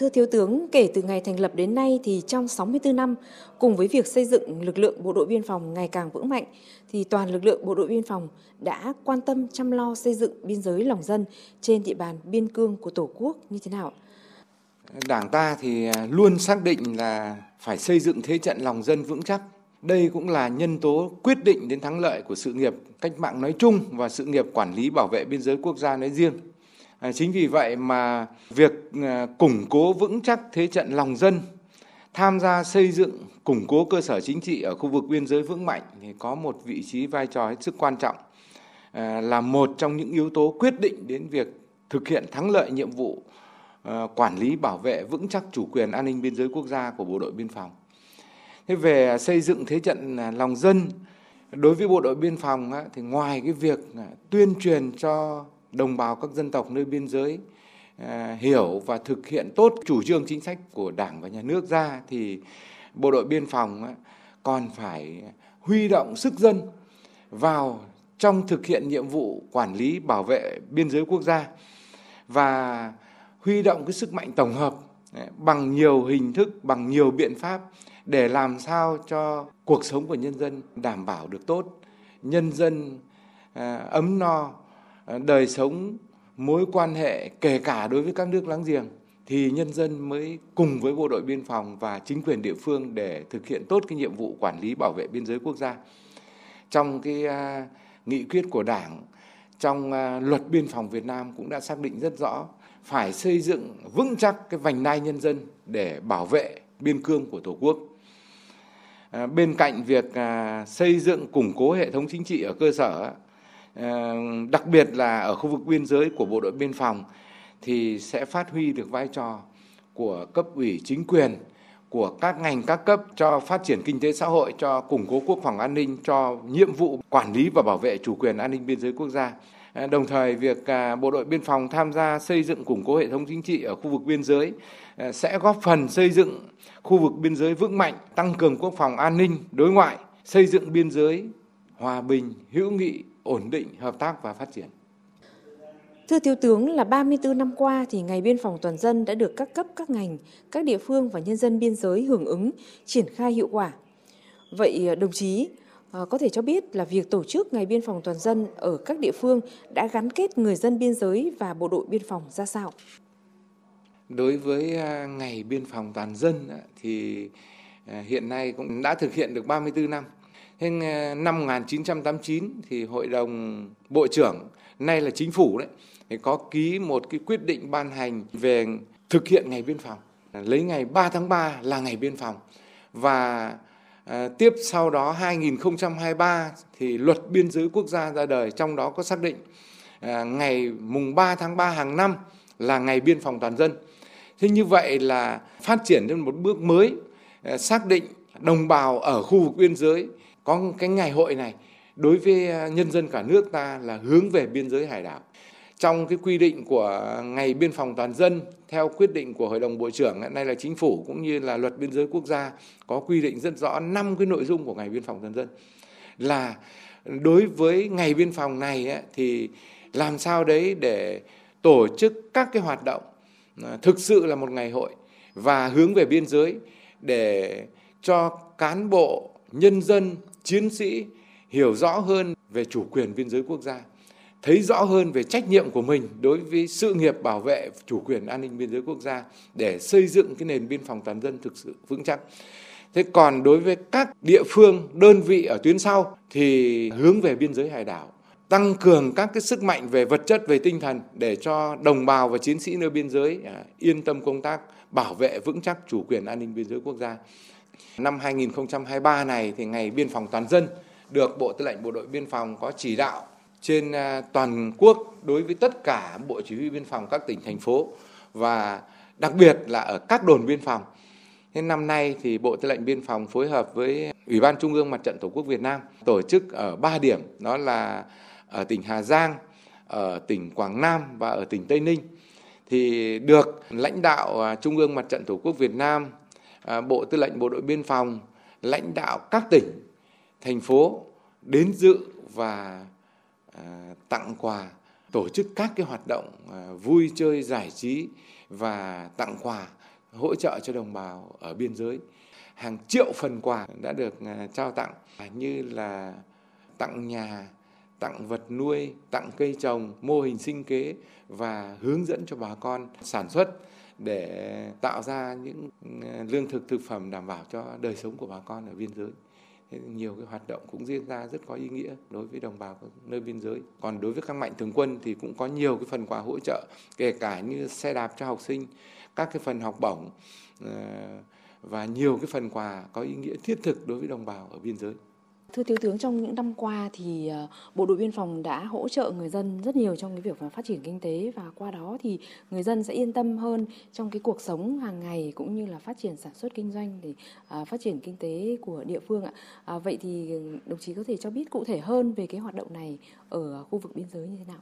Thưa Thiếu tướng, kể từ ngày thành lập đến nay thì trong 64 năm, cùng với việc xây dựng lực lượng bộ đội biên phòng ngày càng vững mạnh, thì toàn lực lượng bộ đội biên phòng đã quan tâm chăm lo xây dựng biên giới lòng dân trên địa bàn biên cương của Tổ quốc như thế nào? Đảng ta thì à, luôn xác định là phải xây dựng thế trận lòng dân vững chắc. Đây cũng là nhân tố quyết định đến thắng lợi của sự nghiệp cách mạng nói chung và sự nghiệp quản lý bảo vệ biên giới quốc gia nói riêng. À, chính vì vậy mà việc à, củng cố vững chắc thế trận lòng dân, tham gia xây dựng, củng cố cơ sở chính trị ở khu vực biên giới vững mạnh thì có một vị trí vai trò hết sức quan trọng, à, là một trong những yếu tố quyết định đến việc thực hiện thắng lợi nhiệm vụ quản lý bảo vệ vững chắc chủ quyền an ninh biên giới quốc gia của bộ đội biên phòng. Thế về xây dựng thế trận lòng dân đối với bộ đội biên phòng thì ngoài cái việc tuyên truyền cho đồng bào các dân tộc nơi biên giới à, hiểu và thực hiện tốt chủ trương chính sách của Đảng và Nhà nước ra thì bộ đội biên phòng còn phải huy động sức dân vào trong thực hiện nhiệm vụ quản lý bảo vệ biên giới quốc gia và huy động cái sức mạnh tổng hợp à, bằng nhiều hình thức bằng nhiều biện pháp để làm sao cho cuộc sống của nhân dân đảm bảo được tốt nhân dân à, ấm no À, đời sống mối quan hệ kể cả đối với các nước láng giềng thì nhân dân mới cùng với bộ đội biên phòng và chính quyền địa phương để thực hiện tốt cái nhiệm vụ quản lý bảo vệ biên giới quốc gia. Trong cái uh, nghị quyết của Đảng, trong uh, luật biên phòng Việt Nam cũng đã xác định rất rõ phải xây dựng vững chắc cái vành đai nhân dân để bảo vệ biên cương của Tổ quốc. Bên cạnh việc xây dựng củng cố hệ thống chính trị ở cơ sở Ờ, đặc biệt là ở khu vực biên giới của bộ đội biên phòng thì sẽ phát huy được vai trò của cấp ủy chính quyền, của các ngành các cấp cho phát triển kinh tế xã hội, cho củng cố quốc phòng an ninh, cho nhiệm vụ quản lý và bảo vệ chủ quyền an ninh biên giới quốc gia. Ờ, đồng thời việc à, bộ đội biên phòng tham gia xây dựng củng cố hệ thống chính trị ở khu vực biên giới ờ, sẽ góp phần xây dựng khu vực biên giới vững mạnh, tăng cường quốc phòng an ninh, đối ngoại, xây dựng biên giới hòa bình, hữu nghị ổn định, hợp tác và phát triển. Thưa Thiếu tướng là 34 năm qua thì Ngày Biên phòng Toàn dân đã được các cấp, các ngành, các địa phương và nhân dân biên giới hưởng ứng, triển khai hiệu quả. Vậy ờ, đồng chí ờ, có thể cho biết là việc tổ chức Ngày Biên phòng Toàn dân ở các địa phương đã gắn kết người dân biên giới và bộ đội biên phòng ra sao? Đối với ờ, Ngày Biên phòng Toàn dân thì hiện nay cũng đã thực hiện được 34 năm Thế ờ, năm 1989 thì Hội đồng Bộ trưởng, nay là chính phủ đấy, thì có ký một cái quyết định ban hành về thực hiện ngày biên phòng. Lấy ngày 3 tháng 3 là ngày biên phòng. Và à, tiếp sau đó 2023 thì luật biên giới quốc gia ra đời, trong đó có xác định à, ngày mùng 3 tháng 3 hàng năm là ngày biên phòng toàn dân. Thế như vậy là phát triển lên một bước mới, à, xác định đồng bào ở khu vực biên giới có cái ngày hội này đối với à, nhân dân cả nước ta là hướng về biên giới hải đảo. Trong cái quy định của ngày biên phòng toàn dân theo quyết định của hội đồng bộ trưởng hiện nay là chính phủ cũng như là luật biên giới quốc gia có quy định rất rõ năm cái nội dung của ngày biên phòng toàn dân. Là đối với ngày biên phòng này ấy, thì làm sao đấy để tổ chức các cái hoạt động à, thực sự là một ngày hội và hướng về biên giới để cho cán bộ nhân dân chiến sĩ hiểu rõ hơn về chủ quyền biên giới quốc gia thấy rõ hơn về trách nhiệm của mình đối với sự nghiệp bảo vệ chủ quyền an ninh biên giới quốc gia để xây dựng cái nền biên phòng toàn dân thực sự vững chắc. Thế còn đối với các địa phương, đơn vị ở tuyến sau thì hướng về biên giới hải đảo, tăng cường các cái sức mạnh về vật chất, về tinh thần để cho đồng bào và chiến sĩ nơi biên giới à, yên tâm công tác bảo vệ vững chắc chủ quyền an ninh biên giới quốc gia. Năm 2023 này thì ngày biên phòng toàn dân được Bộ Tư lệnh Bộ đội Biên phòng có chỉ đạo trên à, toàn quốc đối với tất cả Bộ Chỉ huy Biên phòng các tỉnh, thành phố và đặc biệt là ở các đồn biên phòng. Thế năm nay thì Bộ Tư lệnh Biên phòng phối hợp với Ủy ban Trung ương Mặt trận Tổ quốc Việt Nam tổ chức ở 3 điểm, đó là ở tỉnh Hà Giang, ở tỉnh Quảng Nam và ở tỉnh Tây Ninh. Thì được lãnh đạo à, Trung ương Mặt trận Tổ quốc Việt Nam À, Bộ Tư lệnh Bộ đội Biên phòng, lãnh đạo các tỉnh, thành phố đến dự và à, tặng quà, tổ chức các cái hoạt động à, vui chơi giải trí và tặng quà hỗ trợ cho đồng bào ở biên giới. Hàng triệu phần quà đã được trao tặng như là tặng nhà, tặng vật nuôi, tặng cây trồng, mô hình sinh kế và hướng dẫn cho bà con sản xuất để tạo ra những ờ, lương thực thực phẩm đảm bảo cho đời sống của bà con ở biên giới. Nhiều cái hoạt động cũng diễn ra rất có ý nghĩa đối với đồng bào nơi biên giới. Còn đối với các mạnh thường quân thì cũng có nhiều cái phần quà hỗ trợ, kể cả như xe đạp cho học sinh, các cái phần học bổng ờ, và nhiều cái phần quà có ý nghĩa thiết thực đối với đồng bào ở biên giới. Thưa Thiếu tướng, trong những năm qua thì ờ, Bộ đội Biên phòng đã hỗ trợ người dân rất nhiều trong cái việc phát triển kinh tế và qua đó thì người dân sẽ yên tâm hơn trong cái cuộc sống hàng ngày cũng như là phát triển sản xuất kinh doanh để ờ, phát triển kinh tế của địa phương ạ. À, vậy thì ừ, đồng chí có thể cho biết cụ thể hơn về cái hoạt động này ở khu vực biên giới như thế nào?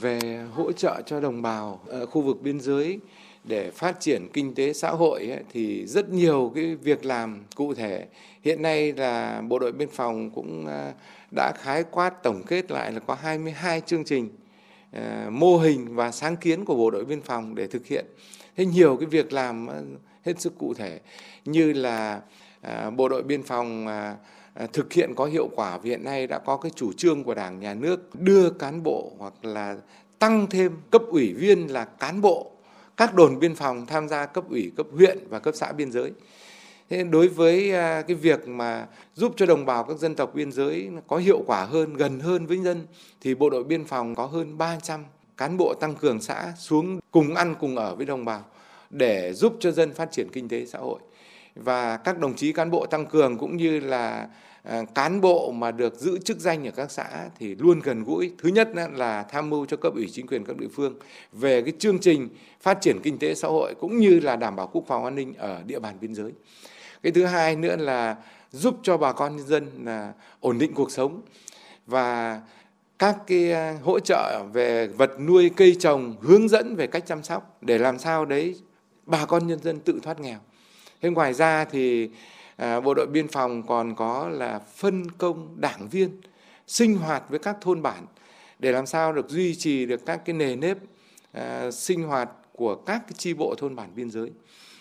Về hỗ trợ cho đồng bào ở khu vực biên giới để phát triển kinh tế xã hội ấy, thì rất nhiều cái việc làm cụ thể. Hiện nay là bộ đội biên phòng cũng à, đã khái quát tổng kết lại là có 22 chương trình à, mô hình và sáng kiến của bộ đội biên phòng để thực hiện. Thế nhiều cái việc làm à, hết sức cụ thể như là bộ đội biên phòng Ờ, thực hiện có hiệu quả, vì hiện nay đã có cái chủ trương của đảng, nhà nước đưa cán bộ hoặc là tăng thêm cấp ủy viên là cán bộ, các đồn biên phòng tham gia cấp ủy, cấp huyện và cấp xã biên giới. Thế đối với à, cái việc mà giúp cho đồng bào các dân tộc biên giới có hiệu quả hơn, gần hơn với dân, thì bộ đội biên phòng có hơn 300 cán bộ tăng cường xã xuống cùng ăn cùng ở với đồng bào để giúp cho dân phát triển kinh tế xã hội. Và các đồng chí cán bộ tăng cường cũng như là Ờ, cán bộ mà được giữ chức danh ở các xã thì luôn gần gũi. Thứ nhất là tham mưu cho cấp ủy chính quyền các địa phương về cái chương trình phát triển kinh tế xã hội cũng như là đảm bảo quốc phòng an ninh ở địa bàn biên giới. Cái thứ hai nữa là giúp cho bà con nhân dân là ổn định cuộc sống và các cái ờ, hỗ trợ về vật nuôi, cây trồng hướng dẫn về cách chăm sóc để làm sao đấy bà con nhân dân tự thoát nghèo. Thế ngoài ra thì à, bộ đội biên phòng còn có là phân công đảng viên sinh hoạt với các thôn bản để làm sao được duy trì được các cái nề nếp à, sinh hoạt của các cái chi bộ thôn bản biên giới.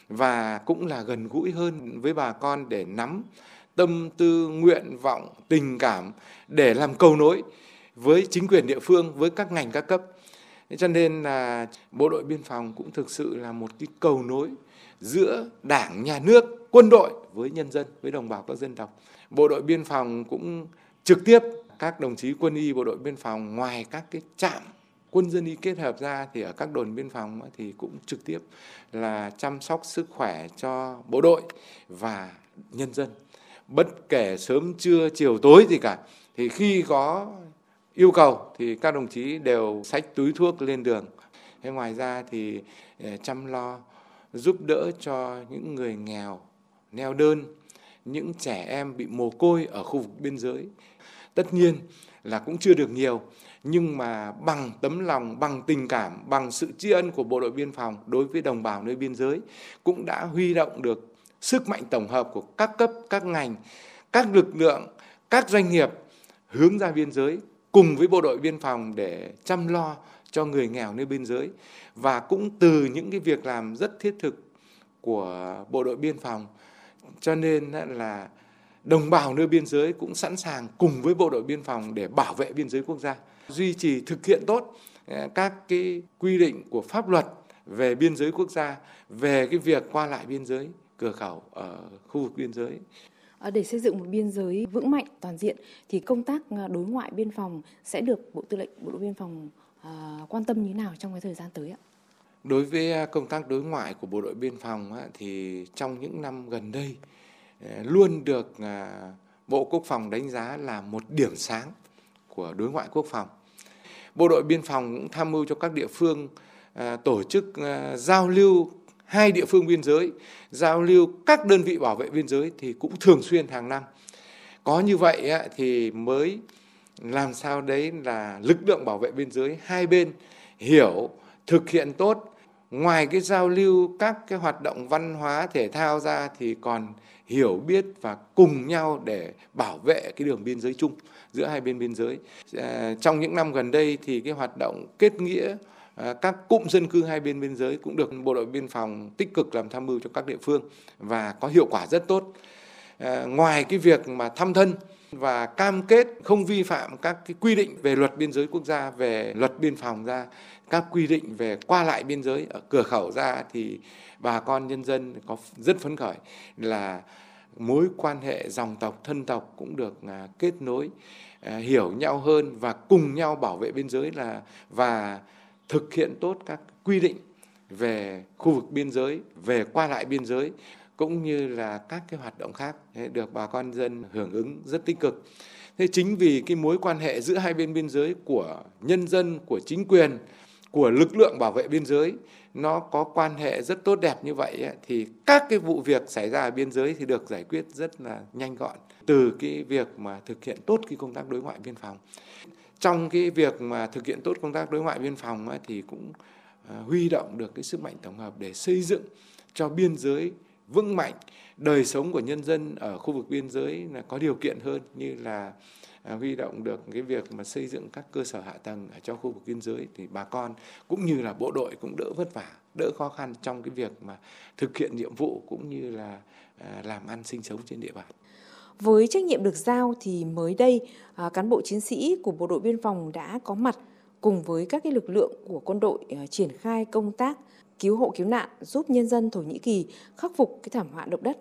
Và cũng là gần gũi hơn với bà con để nắm tâm tư nguyện vọng tình cảm để làm cầu nối với chính quyền địa phương với các ngành các cấp. Cho nên là bộ đội biên phòng cũng thực sự là một cái cầu nối giữa đảng nhà nước quân đội, với nhân dân, với đồng bào các dân tộc. Bộ đội biên phòng cũng trực tiếp, các đồng chí quân y, bộ đội biên phòng ngoài các cái trạm quân dân y kết hợp ra thì ở các đồn biên phòng thì cũng trực tiếp là chăm sóc sức khỏe cho bộ đội và nhân dân. Bất kể sớm trưa, chiều tối gì cả, thì khi có yêu cầu thì các đồng chí đều xách túi thuốc lên đường. Thế ngoài ra thì ờ, chăm lo, giúp đỡ cho những người nghèo neo đơn, những trẻ em bị mồ côi ở khu vực biên giới. Tất nhiên là cũng chưa được nhiều, nhưng mà bằng tấm lòng, bằng tình cảm, bằng sự tri ân của bộ đội biên phòng đối với đồng bào nơi biên giới cũng đã huy động được sức mạnh tổng hợp của các cấp, các ngành, các lực lượng, các doanh nghiệp hướng ra biên giới cùng với bộ đội biên phòng để chăm lo cho người nghèo nơi biên giới. Và cũng từ những cái việc làm rất thiết thực của bộ đội biên phòng cho nên là đồng bào nơi biên giới cũng sẵn sàng cùng với bộ đội biên phòng để bảo vệ biên giới quốc gia, duy trì thực hiện tốt ờ, các cái quy định của pháp luật về biên giới quốc gia, về cái việc qua lại biên giới, cửa khẩu ở khu vực biên giới ờ, để xây dựng một biên giới vững mạnh, toàn diện thì công tác ờ, đối ngoại biên phòng sẽ được bộ tư lệnh bộ đội biên phòng quan tâm như thế nào trong cái thời gian tới ạ? Đối với à, công tác đối ngoại của bộ đội biên phòng thì trong những năm gần đây à, luôn được à, Bộ Quốc phòng đánh giá là một điểm sáng của đối ngoại quốc phòng. Bộ đội biên phòng cũng tham mưu cho các địa phương tổ chức giao lưu hai địa phương biên giới, giao lưu các đơn vị bảo vệ biên giới thì cũng thường xuyên hàng năm. Có như vậy thì mới làm sao đấy là lực lượng bảo vệ biên giới hai bên hiểu thực hiện tốt ngoài cái giao lưu, các cái hoạt động văn hóa, thể thao ra thì còn hiểu biết và cùng nhau để bảo vệ cái đường biên giới chung giữa hai bên biên giới. Ờ, trong những năm gần đây thì cái hoạt động kết nghĩa ờ, các cụm dân cư hai bên biên giới cũng được bộ đội biên phòng tích cực làm tham mưu cho các địa phương và có hiệu quả rất tốt. Ờ, ngoài cái việc mà thăm thân và cam kết không vi phạm các cái quy định về luật biên giới quốc gia, về luật biên phòng ra, các quy định về qua lại biên giới ở cửa khẩu ra thì bà con nhân dân có rất phấn khởi là mối quan hệ dòng tộc thân tộc cũng được à, kết nối à, hiểu nhau hơn và cùng nhau bảo vệ biên giới là và thực hiện tốt các quy định về khu vực biên giới, về qua lại biên giới cũng như là các cái hoạt động khác được bà con dân hưởng ứng rất tích cực. Thế chính vì cái mối quan hệ giữa hai bên biên giới của nhân dân, của chính quyền, của lực lượng bảo vệ biên giới nó có quan hệ rất tốt đẹp như vậy thì các cái vụ việc xảy ra ở biên giới thì được giải quyết rất là nhanh gọn từ cái việc mà thực hiện tốt cái công tác đối ngoại biên phòng trong cái việc mà thực hiện tốt công tác đối ngoại biên phòng ấy, thì cũng à, huy động được cái sức mạnh tổng hợp để xây dựng cho biên giới vững mạnh, đời sống của nhân dân ở khu vực biên giới là có điều kiện hơn như là à, huy động được cái việc mà xây dựng các cơ sở hạ tầng ở trong khu vực biên giới thì bà con cũng như là bộ đội cũng đỡ vất vả, đỡ khó khăn trong cái việc mà thực hiện nhiệm vụ cũng như là à, làm ăn sinh sống trên địa bàn. Với trách nhiệm được giao thì mới đây à, cán bộ chiến sĩ của bộ đội biên phòng đã có mặt cùng với các cái lực lượng của quân đội triển khai công tác cứu hộ cứu nạn giúp nhân dân Thổ Nhĩ Kỳ khắc phục cái thảm họa động đất.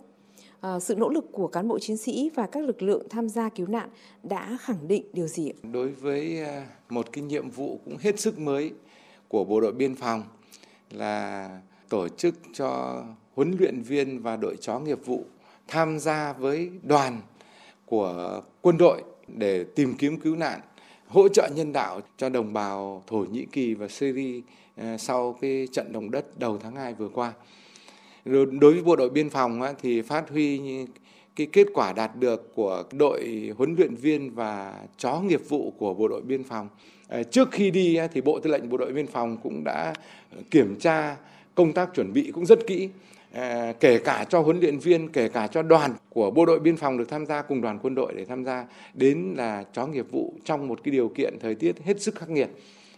À, sự nỗ lực của cán bộ chiến sĩ và các lực lượng tham gia cứu nạn đã khẳng định điều gì? Đối với à, một cái nhiệm vụ cũng hết sức mới của bộ đội biên phòng là tổ chức cho huấn luyện viên và đội chó nghiệp vụ tham gia với đoàn của quân đội để tìm kiếm cứu nạn, hỗ trợ nhân đạo cho đồng bào Thổ Nhĩ Kỳ và Syria Ờ, sau cái trận động đất đầu tháng 2 vừa qua. Đối với bộ đội biên phòng thì phát huy cái kết quả đạt được của đội huấn luyện viên và chó nghiệp vụ của bộ đội biên phòng. Ờ, trước khi đi thì Bộ Tư lệnh Bộ đội biên phòng cũng đã kiểm tra công tác chuẩn bị cũng rất kỹ ờ, kể cả cho huấn luyện viên, kể cả cho đoàn của bộ đội biên phòng được tham gia cùng đoàn quân đội để tham gia đến là chó nghiệp vụ trong một cái điều kiện thời tiết hết sức khắc nghiệt.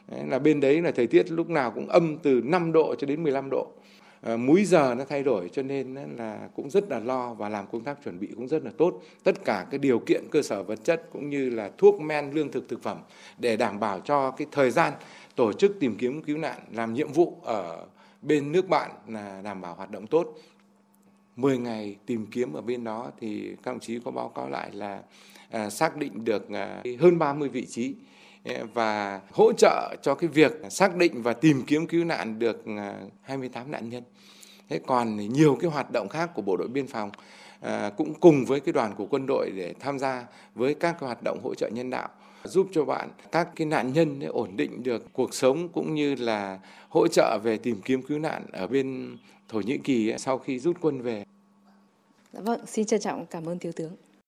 Đấy, là bên đấy là thời tiết lúc nào cũng âm từ 5 độ cho đến 15 độ. À, múi giờ nó thay đổi cho nên là cũng rất là lo và làm công tác chuẩn bị cũng rất là tốt. Tất cả cái điều kiện cơ sở vật chất cũng như là thuốc men, lương thực thực phẩm để đảm bảo cho cái thời gian tổ chức tìm kiếm cứu nạn làm nhiệm vụ ở bên nước bạn là đảm bảo hoạt động tốt 10 ngày tìm kiếm ở bên đó thì các đồng chí có báo cáo lại là à, xác định được à, hơn 30 vị trí và hỗ trợ cho cái việc xác định và tìm kiếm cứu nạn được à, 28 nạn nhân. Thế còn nhiều cái hoạt động khác của bộ đội biên phòng à, cũng cùng với cái đoàn của quân đội để tham gia với các cái hoạt động hỗ trợ nhân đạo giúp cho bạn các cái nạn nhân ổn định được cuộc sống cũng như là hỗ trợ về tìm kiếm cứu nạn ở bên Thổ Nhĩ Kỳ sau khi rút quân về. Dạ vâng, xin trân trọng cảm ơn thiếu tướng.